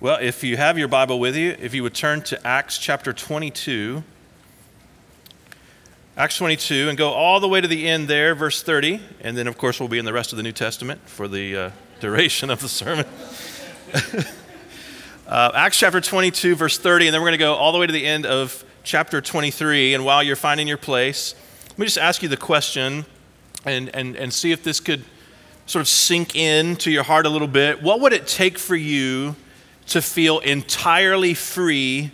Well, if you have your Bible with you, if you would turn to Acts chapter 22. Acts 22, and go all the way to the end there, verse 30. And then, of course, we'll be in the rest of the New Testament for the uh, duration of the sermon. uh, Acts chapter 22, verse 30. And then we're going to go all the way to the end of chapter 23. And while you're finding your place, let me just ask you the question and, and, and see if this could sort of sink in to your heart a little bit. What would it take for you? To feel entirely free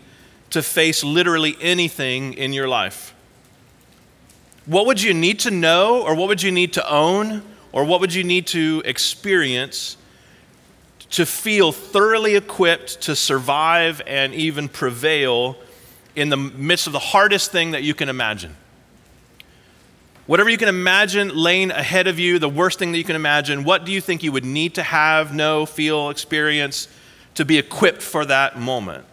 to face literally anything in your life? What would you need to know, or what would you need to own, or what would you need to experience to feel thoroughly equipped to survive and even prevail in the midst of the hardest thing that you can imagine? Whatever you can imagine laying ahead of you, the worst thing that you can imagine, what do you think you would need to have, know, feel, experience to be equipped for that moment.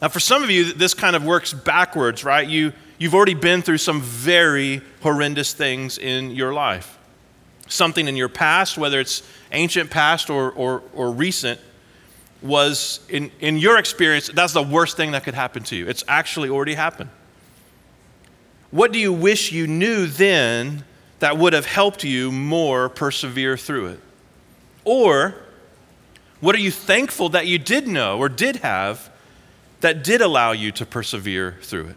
Now, for some of you, this kind of works backwards, right? You, you've already been through some very horrendous things in your life. Something in your past, whether it's ancient past or, or, or recent, was, in, in your experience, that's the worst thing that could happen to you. It's actually already happened. What do you wish you knew then that would have helped you more persevere through it? Or, what are you thankful that you did know or did have that did allow you to persevere through it?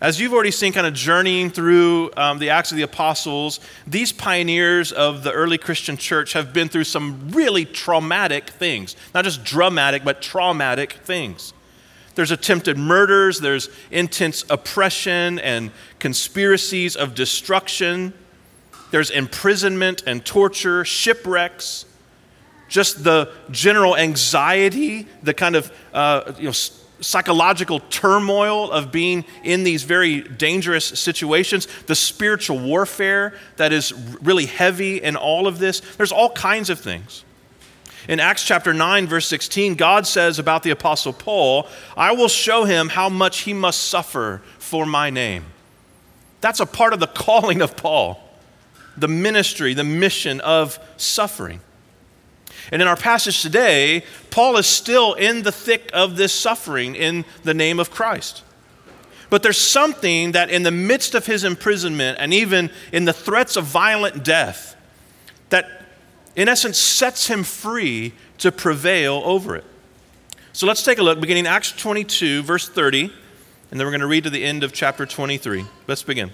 As you've already seen, kind of journeying through um, the Acts of the Apostles, these pioneers of the early Christian church have been through some really traumatic things. Not just dramatic, but traumatic things. There's attempted murders, there's intense oppression and conspiracies of destruction, there's imprisonment and torture, shipwrecks just the general anxiety, the kind of uh, you know, psychological turmoil of being in these very dangerous situations, the spiritual warfare that is really heavy in all of this. There's all kinds of things. In Acts chapter 9, verse 16, God says about the Apostle Paul, I will show him how much he must suffer for my name. That's a part of the calling of Paul, the ministry, the mission of suffering. And in our passage today, Paul is still in the thick of this suffering in the name of Christ. But there's something that in the midst of his imprisonment and even in the threats of violent death, that in essence sets him free to prevail over it. So let's take a look, beginning Acts 22, verse 30, and then we're going to read to the end of chapter 23. Let's begin.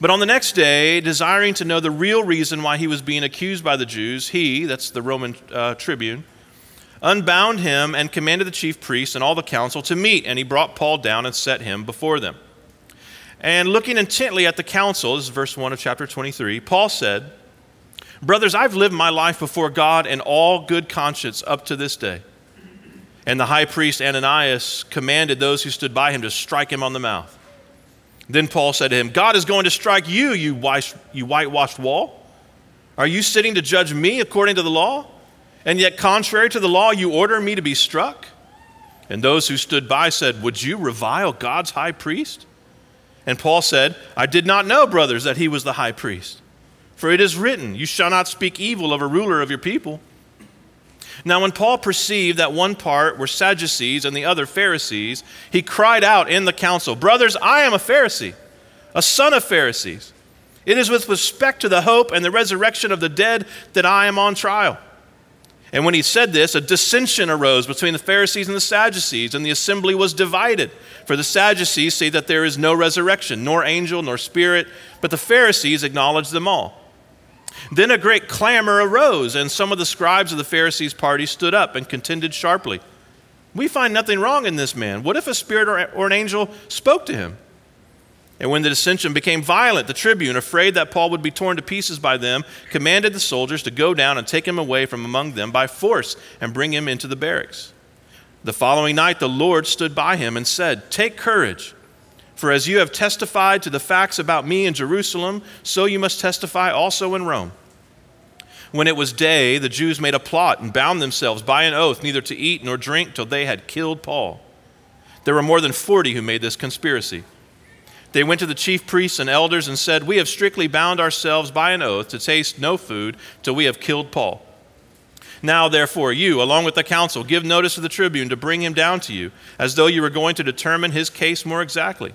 But on the next day, desiring to know the real reason why he was being accused by the Jews, he, that's the Roman uh, tribune, unbound him and commanded the chief priests and all the council to meet. And he brought Paul down and set him before them. And looking intently at the council, this is verse 1 of chapter 23, Paul said, Brothers, I've lived my life before God in all good conscience up to this day. And the high priest Ananias commanded those who stood by him to strike him on the mouth. Then Paul said to him, God is going to strike you, you, whitewashed wall. Are you sitting to judge me according to the law? And yet, contrary to the law, you order me to be struck? And those who stood by said, Would you revile God's high priest? And Paul said, I did not know, brothers, that he was the high priest. For it is written, You shall not speak evil of a ruler of your people. Now, when Paul perceived that one part were Sadducees and the other Pharisees, he cried out in the council, Brothers, I am a Pharisee, a son of Pharisees. It is with respect to the hope and the resurrection of the dead that I am on trial. And when he said this, a dissension arose between the Pharisees and the Sadducees, and the assembly was divided. For the Sadducees say that there is no resurrection, nor angel, nor spirit, but the Pharisees acknowledge them all. Then a great clamor arose, and some of the scribes of the Pharisees' party stood up and contended sharply. We find nothing wrong in this man. What if a spirit or, or an angel spoke to him? And when the dissension became violent, the tribune, afraid that Paul would be torn to pieces by them, commanded the soldiers to go down and take him away from among them by force and bring him into the barracks. The following night, the Lord stood by him and said, Take courage. For as you have testified to the facts about me in Jerusalem, so you must testify also in Rome. When it was day, the Jews made a plot and bound themselves by an oath neither to eat nor drink till they had killed Paul. There were more than 40 who made this conspiracy. They went to the chief priests and elders and said, We have strictly bound ourselves by an oath to taste no food till we have killed Paul. Now, therefore, you, along with the council, give notice to the tribune to bring him down to you, as though you were going to determine his case more exactly.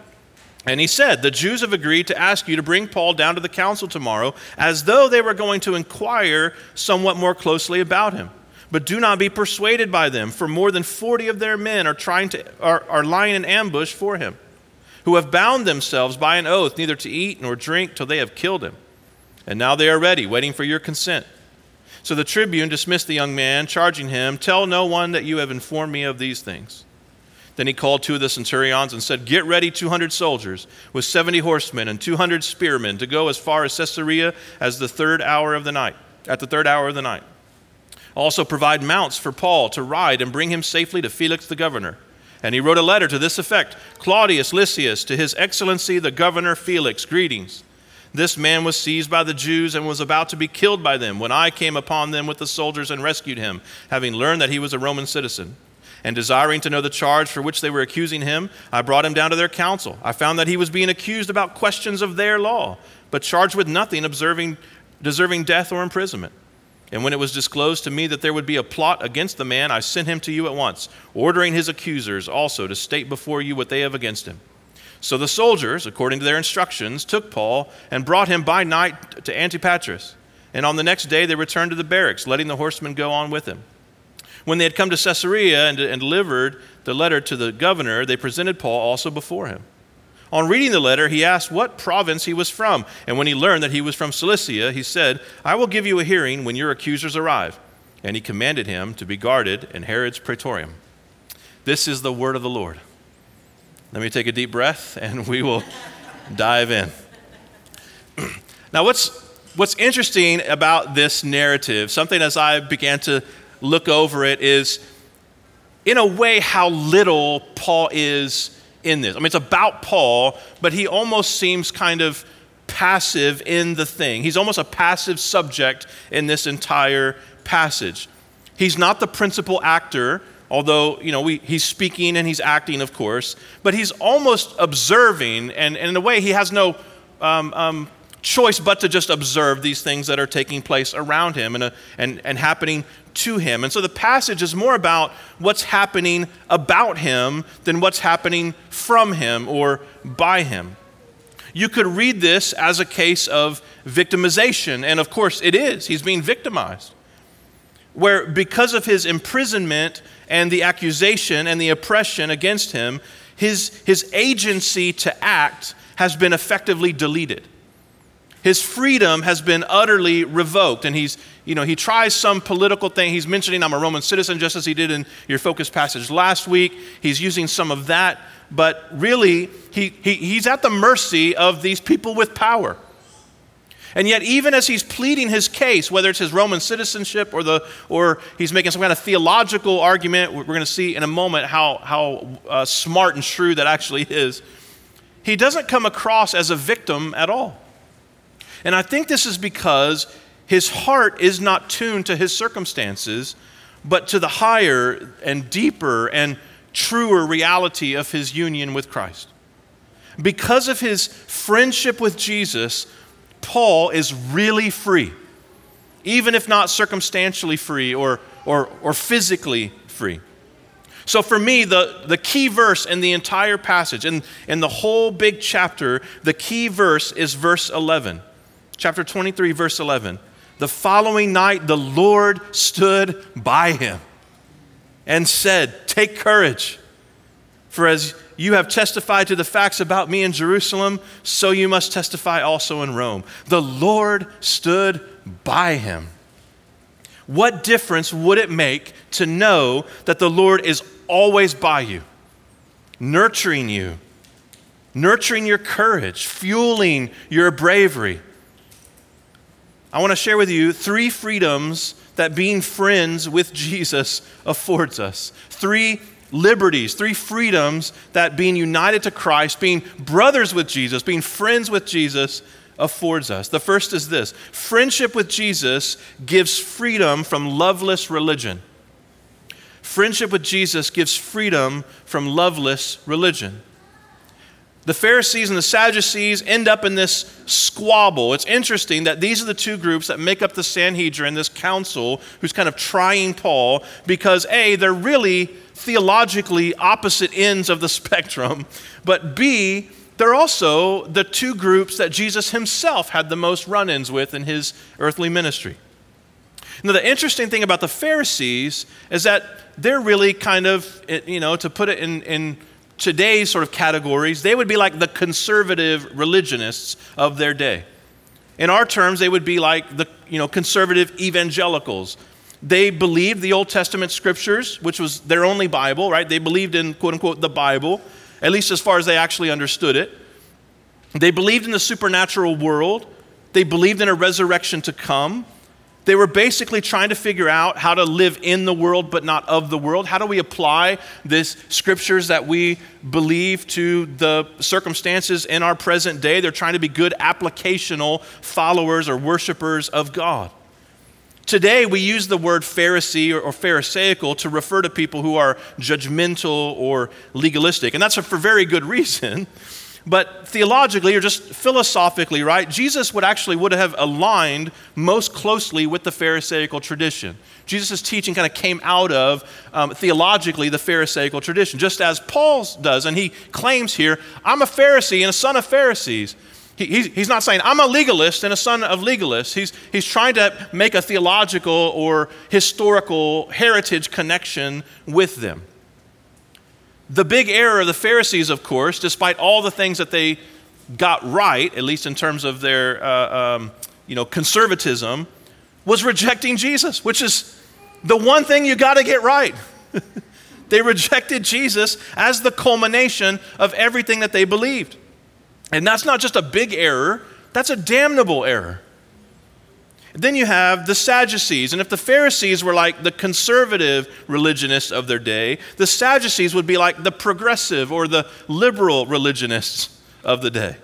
And he said, The Jews have agreed to ask you to bring Paul down to the council tomorrow, as though they were going to inquire somewhat more closely about him. But do not be persuaded by them, for more than 40 of their men are, trying to, are, are lying in ambush for him, who have bound themselves by an oath neither to eat nor drink till they have killed him. And now they are ready, waiting for your consent. So the tribune dismissed the young man, charging him, Tell no one that you have informed me of these things. Then he called two of the centurions and said, Get ready 200 soldiers with 70 horsemen and 200 spearmen to go as far as Caesarea as the third hour of the night, at the third hour of the night. Also provide mounts for Paul to ride and bring him safely to Felix the governor. And he wrote a letter to this effect Claudius Lysias, to his excellency the governor Felix, greetings. This man was seized by the Jews and was about to be killed by them when I came upon them with the soldiers and rescued him, having learned that he was a Roman citizen. And desiring to know the charge for which they were accusing him, I brought him down to their council. I found that he was being accused about questions of their law, but charged with nothing observing, deserving death or imprisonment. And when it was disclosed to me that there would be a plot against the man, I sent him to you at once, ordering his accusers also to state before you what they have against him. So the soldiers, according to their instructions, took Paul and brought him by night to Antipatris. And on the next day they returned to the barracks, letting the horsemen go on with him. When they had come to Caesarea and, delivered the letter to the governor, they presented Paul also before him. On reading the letter, he asked what province he was from. And when he learned that he was from Cilicia, he said, I will give you a hearing when your accusers arrive. And he commanded him to be guarded in Herod's praetorium. This is the word of the Lord. Let me take a deep breath and we will dive in. now, what's, what's interesting about this narrative, something as I began to look over it, is in a way how little Paul is in this. I mean, it's about Paul, but he almost seems kind of passive in the thing. He's almost a passive subject in this entire passage. He's not the principal actor although you know we, he's speaking and he's acting of course but he's almost observing and, and in a way he has no um, um, choice but to just observe these things that are taking place around him and, uh, and, and happening to him. And so the passage is more about what's happening about him than what's happening from him or by him. You could read this as a case of victimization and of course it is. He's being victimized. Where because of his imprisonment and the accusation and the oppression against him, his, his agency to act has been effectively deleted. His freedom has been utterly revoked. And he's, you know, he tries some political thing. He's mentioning, I'm a Roman citizen, just as he did in your focus passage last week. He's using some of that. But really, he, he, he's at the mercy of these people with power. And yet, even as he's pleading his case, whether it's his Roman citizenship or, the, or he's making some kind of theological argument, we're going to see in a moment how, how uh, smart and shrewd that actually is, he doesn't come across as a victim at all. And I think this is because his heart is not tuned to his circumstances, but to the higher and deeper and truer reality of his union with Christ. Because of his friendship with Jesus, Paul is really free, even if not circumstantially free or, or, or physically free. So, for me, the, the key verse in the entire passage, in, in the whole big chapter, the key verse is verse 11. Chapter 23, verse 11. The following night, the Lord stood by him and said, Take courage, for as you have testified to the facts about me in Jerusalem, so you must testify also in Rome. The Lord stood by him. What difference would it make to know that the Lord is always by you, nurturing you, nurturing your courage, fueling your bravery? I want to share with you three freedoms that being friends with Jesus affords us. Three liberties, three freedoms that being united to Christ, being brothers with Jesus, being friends with Jesus affords us. The first is this friendship with Jesus gives freedom from loveless religion. Friendship with Jesus gives freedom from loveless religion. The Pharisees and the Sadducees end up in this squabble. It's interesting that these are the two groups that make up the Sanhedrin, this council, who's kind of trying Paul, because A, they're really theologically opposite ends of the spectrum, but B, they're also the two groups that Jesus himself had the most run ins with in his earthly ministry. Now, the interesting thing about the Pharisees is that they're really kind of, you know, to put it in, in today's sort of categories, they would be like the conservative religionists of their day. In our terms, they would be like the you know, conservative evangelicals. They believed the Old Testament scriptures, which was their only Bible, right? They believed in quote unquote the Bible, at least as far as they actually understood it. They believed in the supernatural world. They believed in a resurrection to come. They were basically trying to figure out how to live in the world but not of the world. How do we apply these scriptures that we believe to the circumstances in our present day? They're trying to be good applicational followers or worshipers of God. Today, we use the word Pharisee or, Pharisaical to refer to people who are judgmental or legalistic, and that's for very good reason. But theologically or just philosophically, right, Jesus would actually would have aligned most closely with the Pharisaical tradition. Jesus' teaching kind of came out of um, theologically the Pharisaical tradition, just as Paul does. And he claims here, I'm a Pharisee and a son of Pharisees. He, he's, he's not saying, I'm a legalist and a son of legalists. He's, he's trying to make a theological or historical heritage connection with them. The big error of the Pharisees, of course, despite all the things that they got right, at least in terms of their uh, um, you know, conservatism, was rejecting Jesus, which is the one thing you got to get right. they rejected Jesus as the culmination of everything that they believed. And that's not just a big error, that's a damnable error. Then you have the Sadducees. And if the Pharisees were like the conservative religionists of their day, the Sadducees would be like the progressive or the liberal religionists of the day.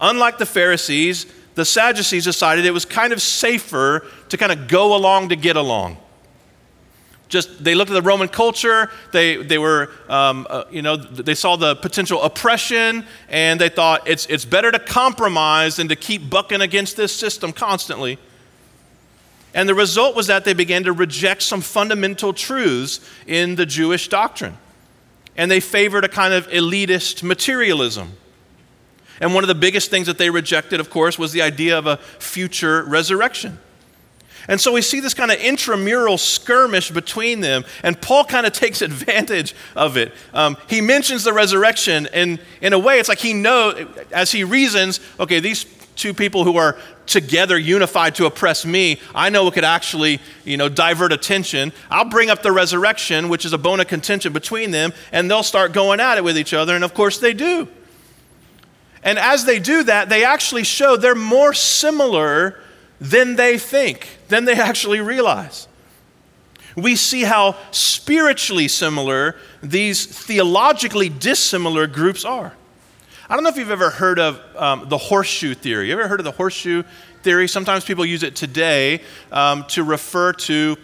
Unlike the Pharisees, the Sadducees decided it was kind of safer to kind of go along to get along. Just they looked at the Roman culture. They they were um, uh, you know they saw the potential oppression, and they thought it's it's better to compromise than to keep bucking against this system constantly. And the result was that they began to reject some fundamental truths in the Jewish doctrine. And they favored a kind of elitist materialism. And one of the biggest things that they rejected, of course, was the idea of a future resurrection. And so we see this kind of intramural skirmish between them, and Paul kind of takes advantage of it. Um, he mentions the resurrection, and in a way, it's like he knows, as he reasons, okay, these two people who are together unified to oppress me i know it could actually you know divert attention. I'll bring up the resurrection which is a bone of contention between them and they'll start going at it with each other and of course they do. And as they do that they actually show they're more similar than they think than they actually realize. We see how spiritually similar these theologically dissimilar groups are I don't know if you've ever heard of um, the horseshoe theory. You ever heard of the horseshoe theory? Sometimes people use it today um, to refer to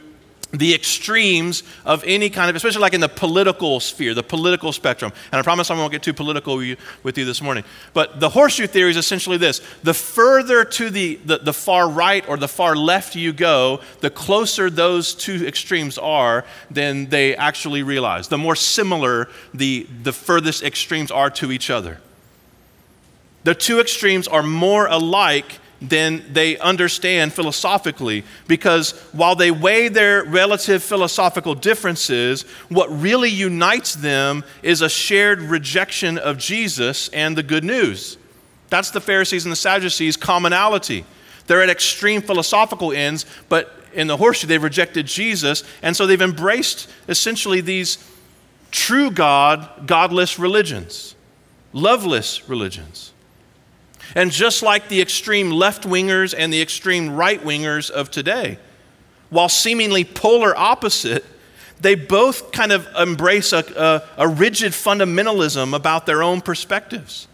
the extremes of any kind of, especially like in the political sphere, the political spectrum. And I promise I won't get too political with you this morning. But the horseshoe theory is essentially this the further to the, the, the, far right or the far left you go, the closer those two extremes are than they actually realize. The more similar the, the furthest extremes are to each other. The two extremes are more alike than they understand philosophically because while they weigh their relative philosophical differences, what really unites them is a shared rejection of Jesus and the good news. That's the Pharisees and the Sadducees' commonality. They're at extreme philosophical ends, but in the horseshoe, they've rejected Jesus, and so they've embraced essentially these true God, godless religions, loveless religions. And just like the extreme left wingers and the extreme right wingers of today, while seemingly polar opposite, they both kind of embrace a, a, a, rigid fundamentalism about their own perspectives.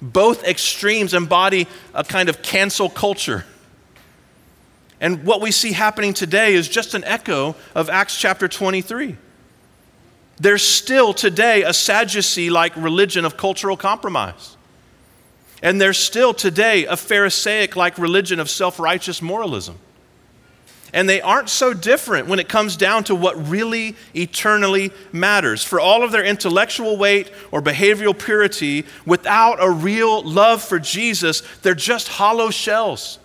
Both extremes embody a kind of cancel culture. And what we see happening today is just an echo of Acts chapter 23. There's still today a Sadducee like religion of cultural compromise. And there's still today a Pharisaic like religion of self righteous moralism. And they aren't so different when it comes down to what really eternally matters. For all of their intellectual weight or behavioral purity, without a real love for Jesus, they're just hollow shells.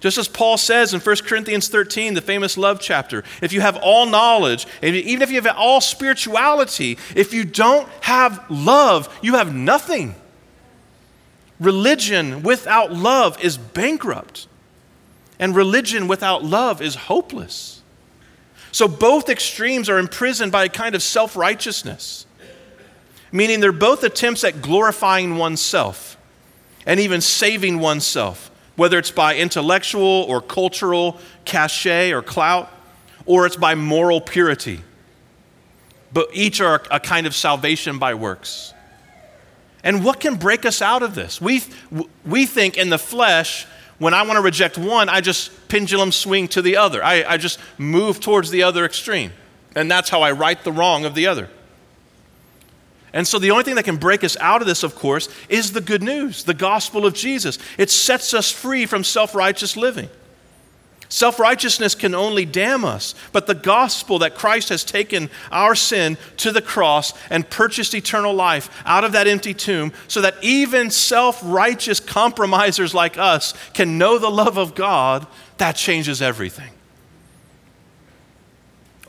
Just as Paul says in 1 Corinthians 13, the famous love chapter, if you have all knowledge, even if you have all spirituality, if you don't have love, you have nothing. Religion without love is bankrupt. And religion without love is hopeless. So both extremes are imprisoned by a kind of self righteousness, meaning they're both attempts at glorifying oneself and even saving oneself, whether it's by intellectual or cultural cachet or clout, or it's by moral purity. But each are a kind of salvation by works. And what can break us out of this? We, we think in the flesh, when I want to reject one, I just pendulum swing to the other. I, I just move towards the other extreme. And that's how I right the wrong of the other. And so the only thing that can break us out of this, of course, is the good news, the gospel of Jesus. It sets us free from self righteous living. Self righteousness can only damn us, but the gospel that Christ has taken our sin to the cross and purchased eternal life out of that empty tomb, so that even self righteous compromisers like us can know the love of God, that changes everything.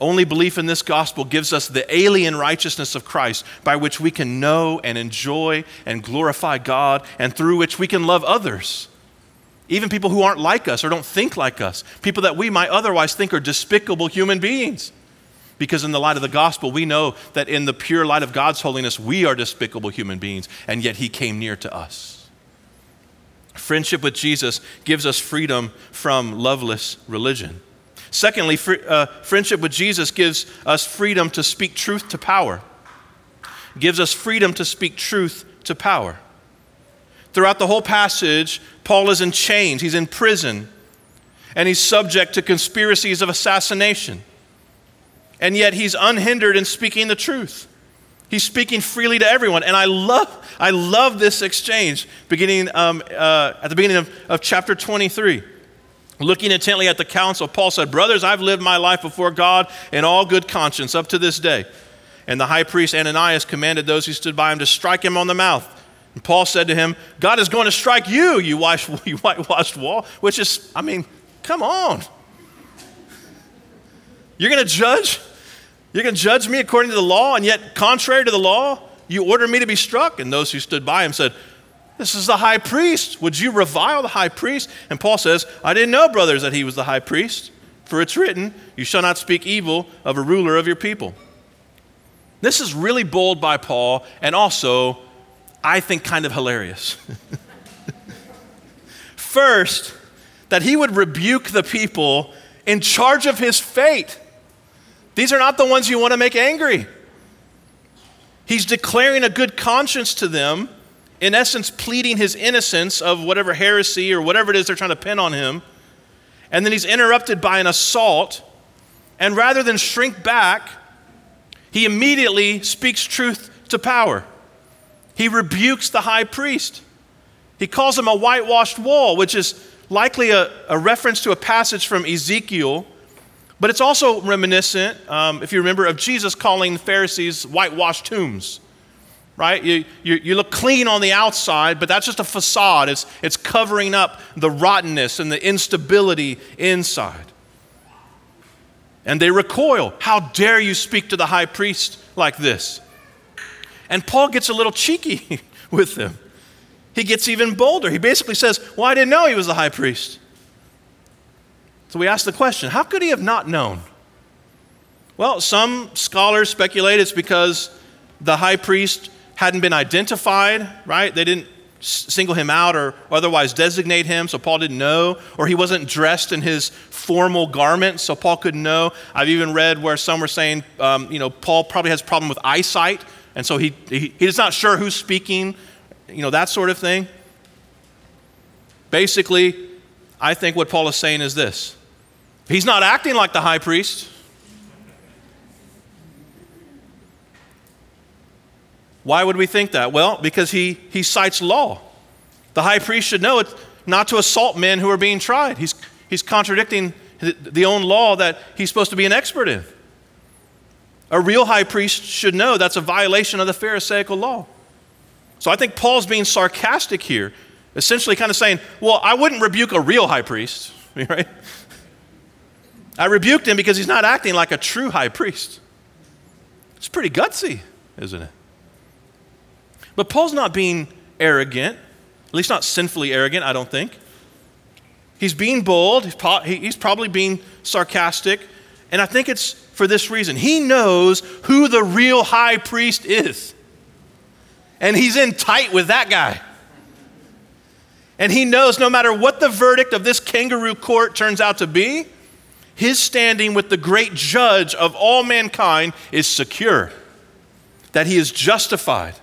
Only belief in this gospel gives us the alien righteousness of Christ by which we can know and enjoy and glorify God, and through which we can love others even people who aren't like us or don't think like us, people that we might otherwise think are despicable human beings. Because in the light of the gospel, we know that in the pure light of God's holiness, we are despicable human beings, and yet He came near to us. Friendship with Jesus gives us freedom from loveless religion. Secondly, fr- uh, friendship with Jesus gives us freedom to speak truth to power. Gives us freedom to speak truth to power. Throughout the whole passage, Paul is in chains, he's in prison, and he's subject to conspiracies of assassination. And yet he's unhindered in speaking the truth. He's speaking freely to everyone. And I love, I love this exchange beginning um, uh, at the beginning of, of chapter 23. Looking intently at the council, Paul said, Brothers, I've lived my life before God in all good conscience up to this day. And the high priest Ananias commanded those who stood by him to strike him on the mouth. And Paul said to him, God is going to strike you, you, whitewashed wall, which is, I mean, come on. You're going to judge? You're going to judge me according to the law, and yet, contrary to the law, you order me to be struck? And those who stood by him said, This is the high priest. Would you revile the high priest? And Paul says, I didn't know, brothers, that he was the high priest. For it's written, You shall not speak evil of a ruler of your people. This is really bold by Paul and also I think, kind of hilarious. First, that he would rebuke the people in charge of his fate. These are not the ones you want to make angry. He's declaring a good conscience to them, in essence, pleading his innocence of whatever heresy or whatever it is they're trying to pin on him. And then he's interrupted by an assault. And rather than shrink back, he immediately speaks truth to power. He rebukes the high priest. He calls him a whitewashed wall, which is likely a, a reference to a passage from Ezekiel, but it's also reminiscent, um, if you remember, of Jesus calling the Pharisees whitewashed tombs. Right? You, you, you look clean on the outside, but that's just a facade. It's, it's covering up the rottenness and the instability inside. And they recoil. How dare you speak to the high priest like this? And Paul gets a little cheeky with them. He gets even bolder. He basically says, Well, I didn't know he was the high priest. So we ask the question how could he have not known? Well, some scholars speculate it's because the high priest hadn't been identified, right? They didn't, single him out or otherwise designate him, so Paul didn't know, or he wasn't dressed in his formal garment, so Paul couldn't know. I've even read where some were saying, um, you know, Paul probably has a problem with eyesight, and so he, he, he's not sure who's speaking, you know, that sort of thing. Basically, I think what Paul is saying is this He's not acting like the high priest. Why would we think that? Well, because he, he cites law. The high priest should know it not to assault men who are being tried. He's, he's contradicting the own law that he's supposed to be an expert in. A real high priest should know that's a violation of the Pharisaical law. So I think Paul's being sarcastic here, essentially kind of saying, Well, I wouldn't rebuke a real high priest, right? I rebuked him because he's not acting like a true high priest. It's pretty gutsy, isn't it? But Paul's not being arrogant, at least not sinfully arrogant, I don't think. He's being bold, he's probably being sarcastic, and I think it's for this reason. He knows who the real high priest is, and he's in tight with that guy. And he knows no matter what the verdict of this kangaroo court turns out to be, his standing with the great judge of all mankind is secure, that he is justified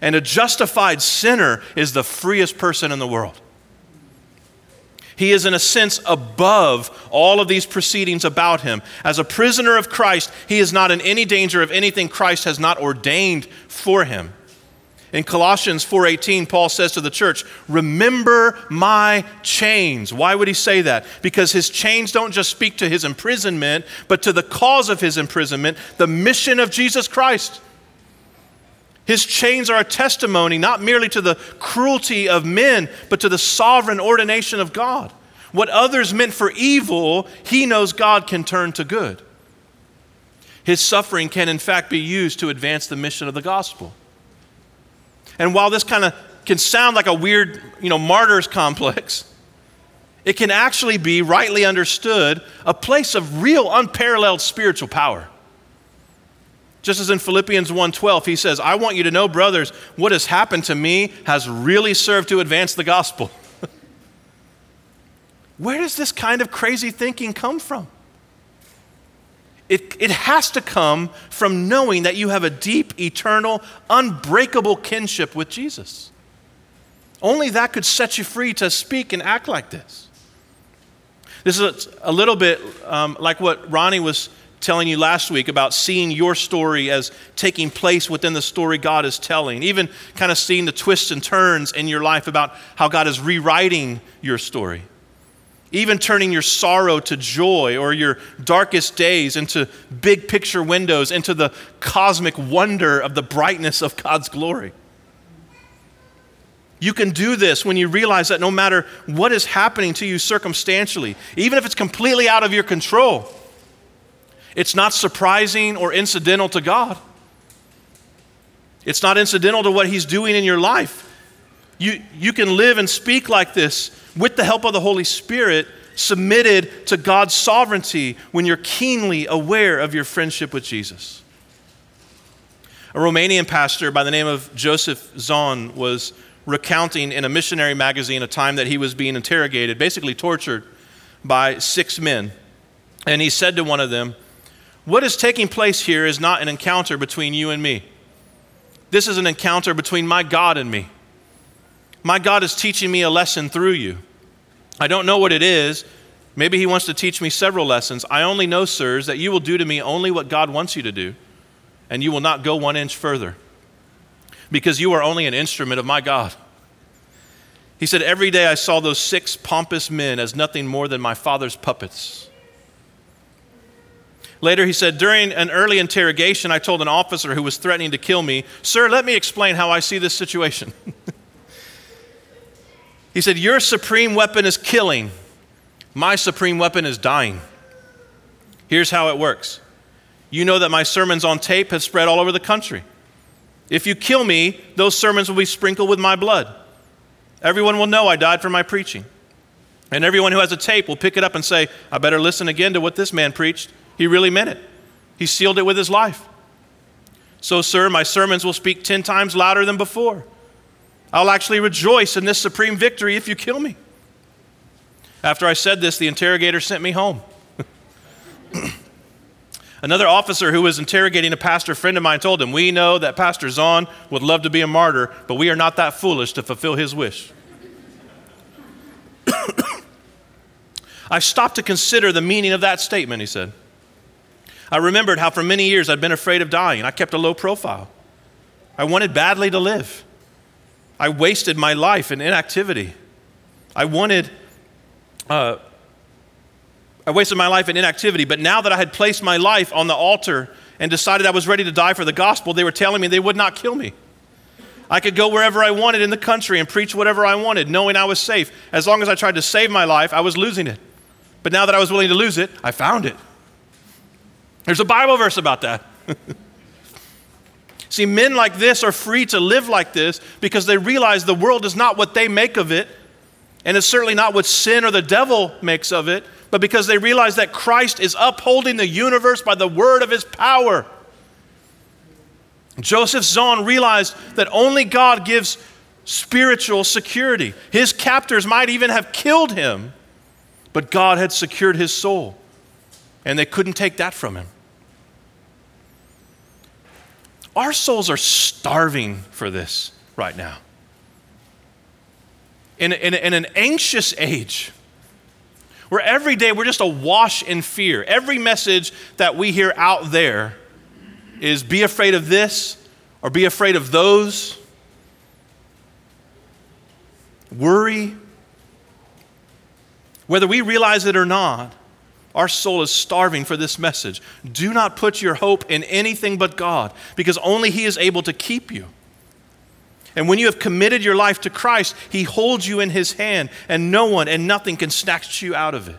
and a justified sinner is the freest person in the world. He is, in a sense, above all of these proceedings about him. As a prisoner of Christ, he is not in any danger of anything Christ has not ordained for him. In Colossians 4:18 Paul says to the church, "Remember my chains." Why would he say that? Because his chains don't just speak to his imprisonment, but to the cause of his imprisonment, the mission of Jesus Christ. His chains are a testimony not merely to the cruelty of men, but to the sovereign ordination of God. What others meant for evil, he knows God can turn to good. His suffering can, in fact, be used to advance the mission of the gospel. And while this kind of can sound like a weird, you know, martyr's complex, it can actually be, rightly understood, a place of real unparalleled spiritual power. Just as in Philippians 1:12 he says, "I want you to know, brothers, what has happened to me has really served to advance the gospel." Where does this kind of crazy thinking come from? It, it has to come from knowing that you have a deep, eternal, unbreakable kinship with Jesus. Only that could set you free to speak and act like this. This is a, little bit um, like what Ronnie was telling you last week about seeing your story as taking place within the story God is telling, even kind of seeing the twists and turns in your life about how God is rewriting your story, even turning your sorrow to joy or your darkest days into big picture windows, into the cosmic wonder of the brightness of God's glory. You can do this when you realize that no matter what is happening to you circumstantially, even if it's completely out of your control, it's not surprising or incidental to God. It's not incidental to what He's doing in your life. You, you can live and speak like this with the help of the Holy Spirit, submitted to God's sovereignty when you're keenly aware of your friendship with Jesus. A Romanian pastor by the name of Joseph Tson was recounting in a missionary magazine a time that he was being interrogated, basically tortured by six men. And he said to one of them, what is taking place here is not an encounter between you and me. This is an encounter between my God and me. My God is teaching me a lesson through you. I don't know what it is. Maybe He wants to teach me several lessons. I only know, sirs, that you will do to me only what God wants you to do, and you will not go one inch further because you are only an instrument of my God. He said, Every day I saw those six pompous men as nothing more than my father's puppets. Later, he said, During an early interrogation, I told an officer who was threatening to kill me, Sir, let me explain how I see this situation. he said, Your supreme weapon is killing, my supreme weapon is dying. Here's how it works you know that my sermons on tape have spread all over the country. If you kill me, those sermons will be sprinkled with my blood. Everyone will know I died for my preaching. And everyone who has a tape will pick it up and say, I better listen again to what this man preached. He really meant it. He sealed it with his life. So, sir, my sermons will speak 10 times louder than before. I'll actually rejoice in this supreme victory if you kill me. After I said this, the interrogator sent me home. Another officer who was interrogating a pastor friend of mine told him, We know that Pastor Tson would love to be a martyr, but we are not that foolish to fulfill his wish. I stopped to consider the meaning of that statement, he said. I remembered how for many years I'd been afraid of dying. I kept a low profile. I wanted badly to live. I wasted my life in inactivity. I wanted, uh, I wasted my life in inactivity, but now that I had placed my life on the altar and decided I was ready to die for the gospel, they were telling me they would not kill me. I could go wherever I wanted in the country and preach whatever I wanted, knowing I was safe. As long as I tried to save my life, I was losing it. But now that I was willing to lose it, I found it. There's a Bible verse about that. See, men like this are free to live like this because they realize the world is not what they make of it, and it's certainly not what sin or the devil makes of it, but because they realize that Christ is upholding the universe by the word of his power. Joseph Tson realized that only God gives spiritual security. His captors might even have killed him, but God had secured his soul, and they couldn't take that from him. Our souls are starving for this right now. In, in, in an anxious age, where every day we're just awash in fear. Every message that we hear out there is be afraid of this or be afraid of those. Worry. Whether we realize it or not, our soul is starving for this message. Do not put your hope in anything but God, because only He is able to keep you. And when you have committed your life to Christ, He holds you in His hand, and no one and nothing can snatch you out of it.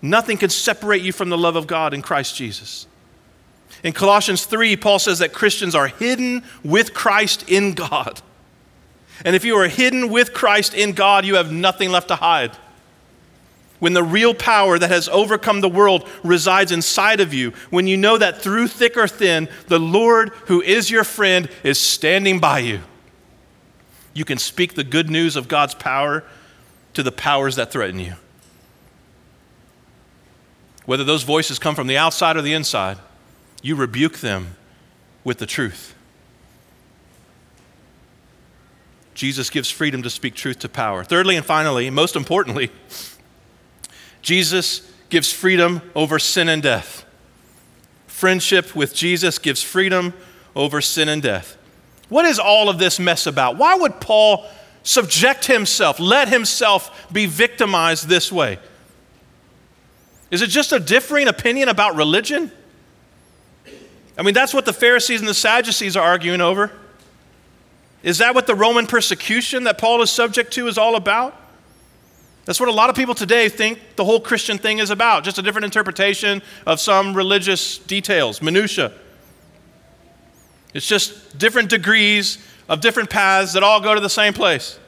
Nothing can separate you from the love of God in Christ Jesus. In Colossians 3, Paul says that Christians are hidden with Christ in God. And if you are hidden with Christ in God, you have nothing left to hide when the real power that has overcome the world resides inside of you, when you know that through thick or thin, the Lord, who is your friend, is standing by you, you can speak the good news of God's power to the powers that threaten you. Whether those voices come from the outside or the inside, you rebuke them with the truth. Jesus gives freedom to speak truth to power. Thirdly and finally, most importantly, Jesus gives freedom over sin and death. Friendship with Jesus gives freedom over sin and death. What is all of this mess about? Why would Paul subject himself, let himself be victimized this way? Is it just a differing opinion about religion? I mean, that's what the Pharisees and the Sadducees are arguing over. Is that what the Roman persecution that Paul is subject to is all about? That's what a lot of people today think the whole Christian thing is about, just a different interpretation of some religious details, minutia. It's just different degrees of different paths that all go to the same place.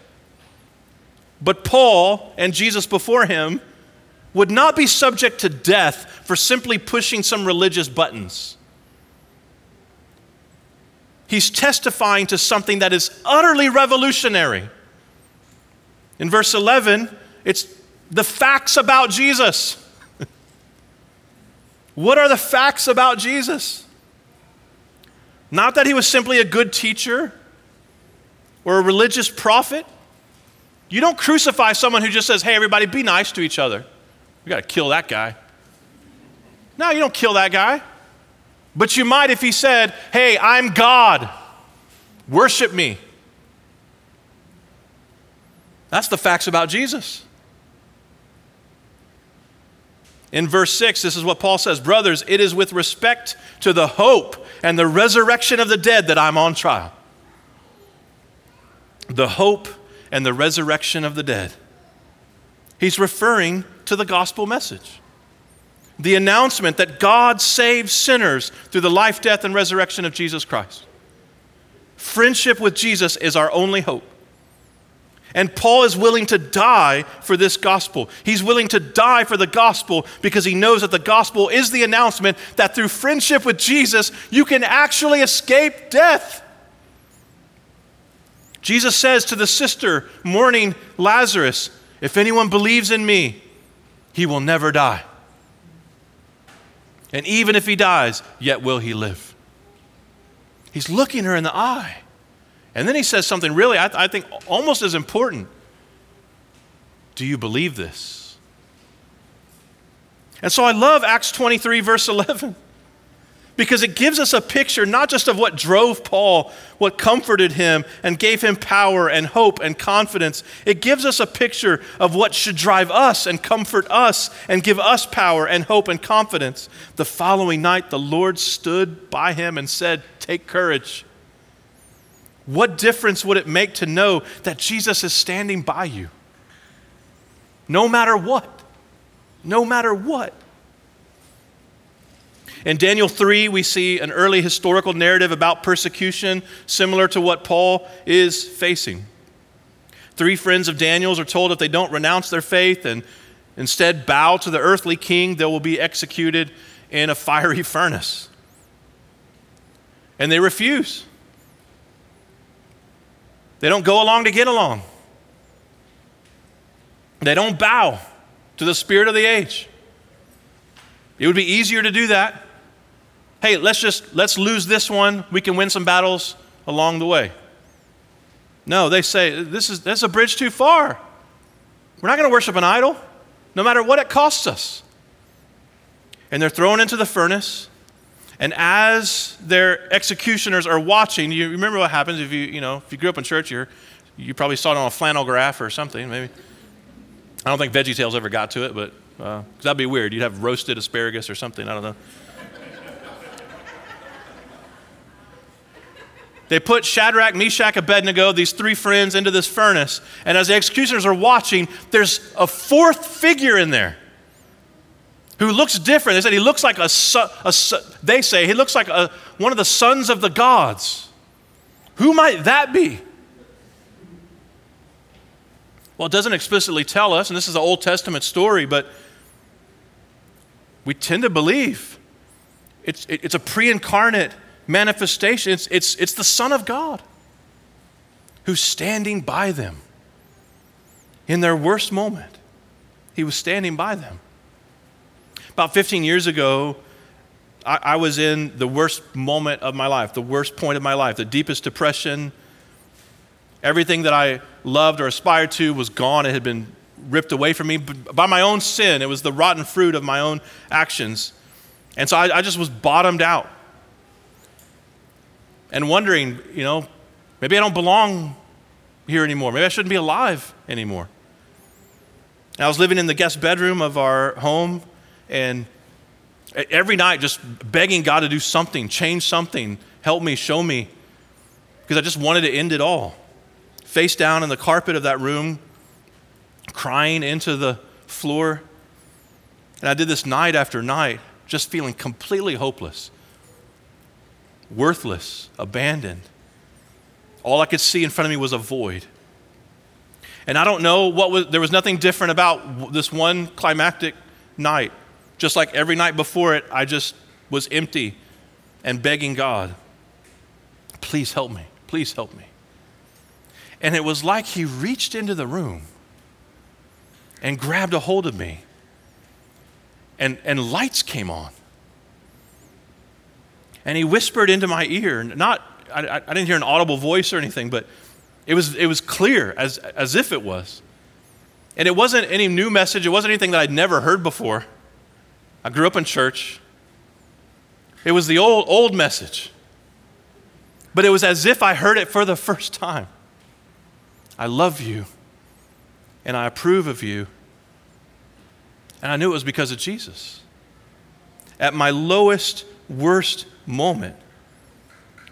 But Paul and Jesus before him would not be subject to death for simply pushing some religious buttons. He's testifying to something that is utterly revolutionary. In verse 11, it's the facts about Jesus. what are the facts about Jesus? Not that he was simply a good teacher or a religious prophet. You don't crucify someone who just says, hey, everybody, be nice to each other. We got to kill that guy. No, you don't kill that guy. But you might if he said, hey, I'm God, worship me. That's the facts about Jesus. In verse 6, this is what Paul says Brothers, it is with respect to the hope and the resurrection of the dead that I'm on trial. The hope and the resurrection of the dead. He's referring to the gospel message. The announcement that God saves sinners through the life, death, and resurrection of Jesus Christ. Friendship with Jesus is our only hope. And Paul is willing to die for this gospel. He's willing to die for the gospel because he knows that the gospel is the announcement that through friendship with Jesus, you can actually escape death. Jesus says to the sister mourning Lazarus, If anyone believes in me, he will never die. And even if he dies, yet will he live. He's looking her in the eye. And then he says something really, I, th- I think, almost as important. Do you believe this? And so I love Acts 23, verse 11 because it gives us a picture not just of what drove Paul, what comforted him and gave him power and hope and confidence. It gives us a picture of what should drive us and comfort us and give us power and hope and confidence. The following night, the Lord stood by him and said, Take courage. What difference would it make to know that Jesus is standing by you? No matter what. No matter what. In Daniel 3, we see an early historical narrative about persecution similar to what Paul is facing. Three friends of Daniel's are told if they don't renounce their faith and instead bow to the earthly king, they will be executed in a fiery furnace. And they refuse. They don't go along to get along. They don't bow to the spirit of the age. It would be easier to do that hey, let's just let's lose this one. We can win some battles along the way. No, they say this is that's a bridge too far. We're not going to worship an idol, no matter what it costs us. And they're thrown into the furnace. And as their executioners are watching, you remember what happens if you, you know, if you grew up in church, you you probably saw it on a flannel graph or something, maybe. I don't think VeggieTales ever got to it, but uh, that'd be weird. You'd have roasted asparagus or something. I don't know. They put Shadrach, Meshach, Abednego, these three friends, into this furnace. And as the executioners are watching, there's a fourth figure in there who looks different. They said he looks like a, a they say he looks like a, one of the sons of the gods. Who might that be? Well, it doesn't explicitly tell us, and this is an Old Testament story, but we tend to believe it's, it's a pre incarnate manifestation. It's, it's, it's the Son of God who's standing by them in their worst moment. He was standing by them. About 15 years ago, I, I was in the worst moment of my life, the worst point of my life, the deepest depression. Everything that I loved or aspired to was gone. It had been ripped away from me by my own sin. It was the rotten fruit of my own actions. And so I, I just was bottomed out and wondering, you know, maybe I don't belong here anymore. Maybe I shouldn't be alive anymore. And I was living in the guest bedroom of our home and every night just begging God to do something, change something, help me, show me, because I just wanted to end it all. Face down in the carpet of that room, crying into the floor. And I did this night after night, just feeling completely hopeless worthless, abandoned. All I could see in front of me was a void. And I don't know what was, there was nothing different about this one climactic night. Just like every night before it, I just was empty and begging God, please help me, please help me. And it was like He reached into the room and grabbed a hold of me, and, and lights came on and he whispered into my ear. Not, I, I didn't hear an audible voice or anything, but it was, it was clear as, as if it was. And it wasn't any new message, it wasn't anything that I'd never heard before. I grew up in church. It was the old, old message. But it was as if I heard it for the first time. I love you, and I approve of you. And I knew it was because of Jesus. At my lowest, worst moment.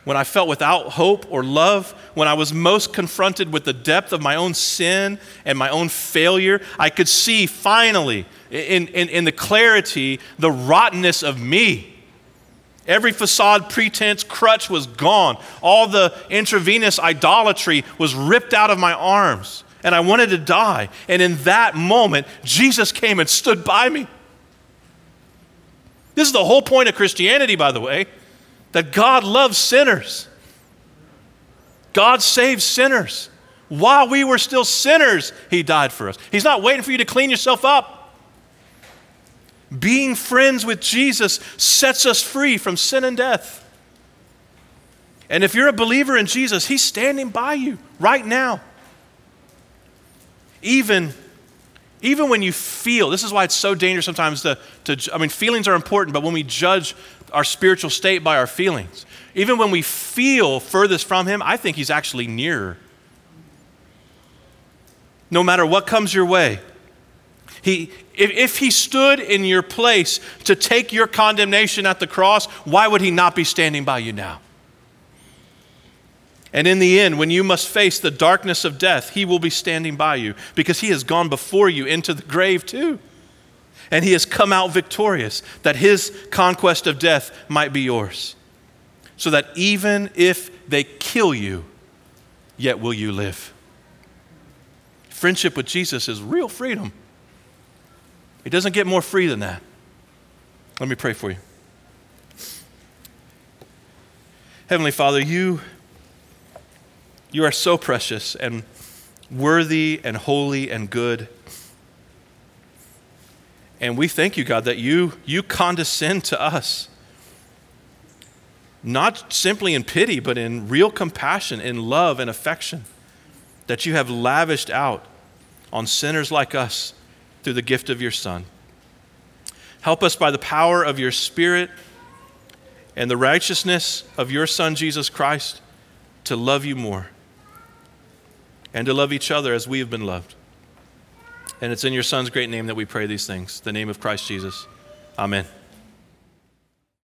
When I felt without hope or love, when I was most confronted with the depth of my own sin and my own failure, I could see finally, in, in, in the clarity, the rottenness of me. Every facade, pretense, crutch was gone. All the intravenous idolatry was ripped out of my arms, and I wanted to die. And in that moment, Jesus came and stood by me. This is the whole point of Christianity, by the way that God loves sinners. God saves sinners. While we were still sinners, He died for us. He's not waiting for you to clean yourself up. Being friends with Jesus sets us free from sin and death. And if you're a believer in Jesus, He's standing by you right now. Even, even when you feel, this is why it's so dangerous sometimes to, to, I mean, feelings are important, but when we judge our spiritual state by our feelings, even when we feel furthest from Him, I think He's actually nearer. No matter what comes your way, he, if, if He stood in your place to take your condemnation at the cross, why would He not be standing by you now? And in the end, when you must face the darkness of death, He will be standing by you because He has gone before you into the grave too. And He has come out victorious that His conquest of death might be yours. So that even if they kill you, yet will you live. Friendship with Jesus is real freedom. It doesn't get more free than that. Let me pray for you. Heavenly Father, you you are so precious and worthy and holy and good. And we thank you, God, that you, you condescend to us. Not simply in pity, but in real compassion, in love and affection that you have lavished out on sinners like us through the gift of your Son. Help us by the power of your Spirit and the righteousness of your Son, Jesus Christ, to love you more and to love each other as we have been loved. And it's in your Son's great name that we pray these things, the name of Christ Jesus. Amen.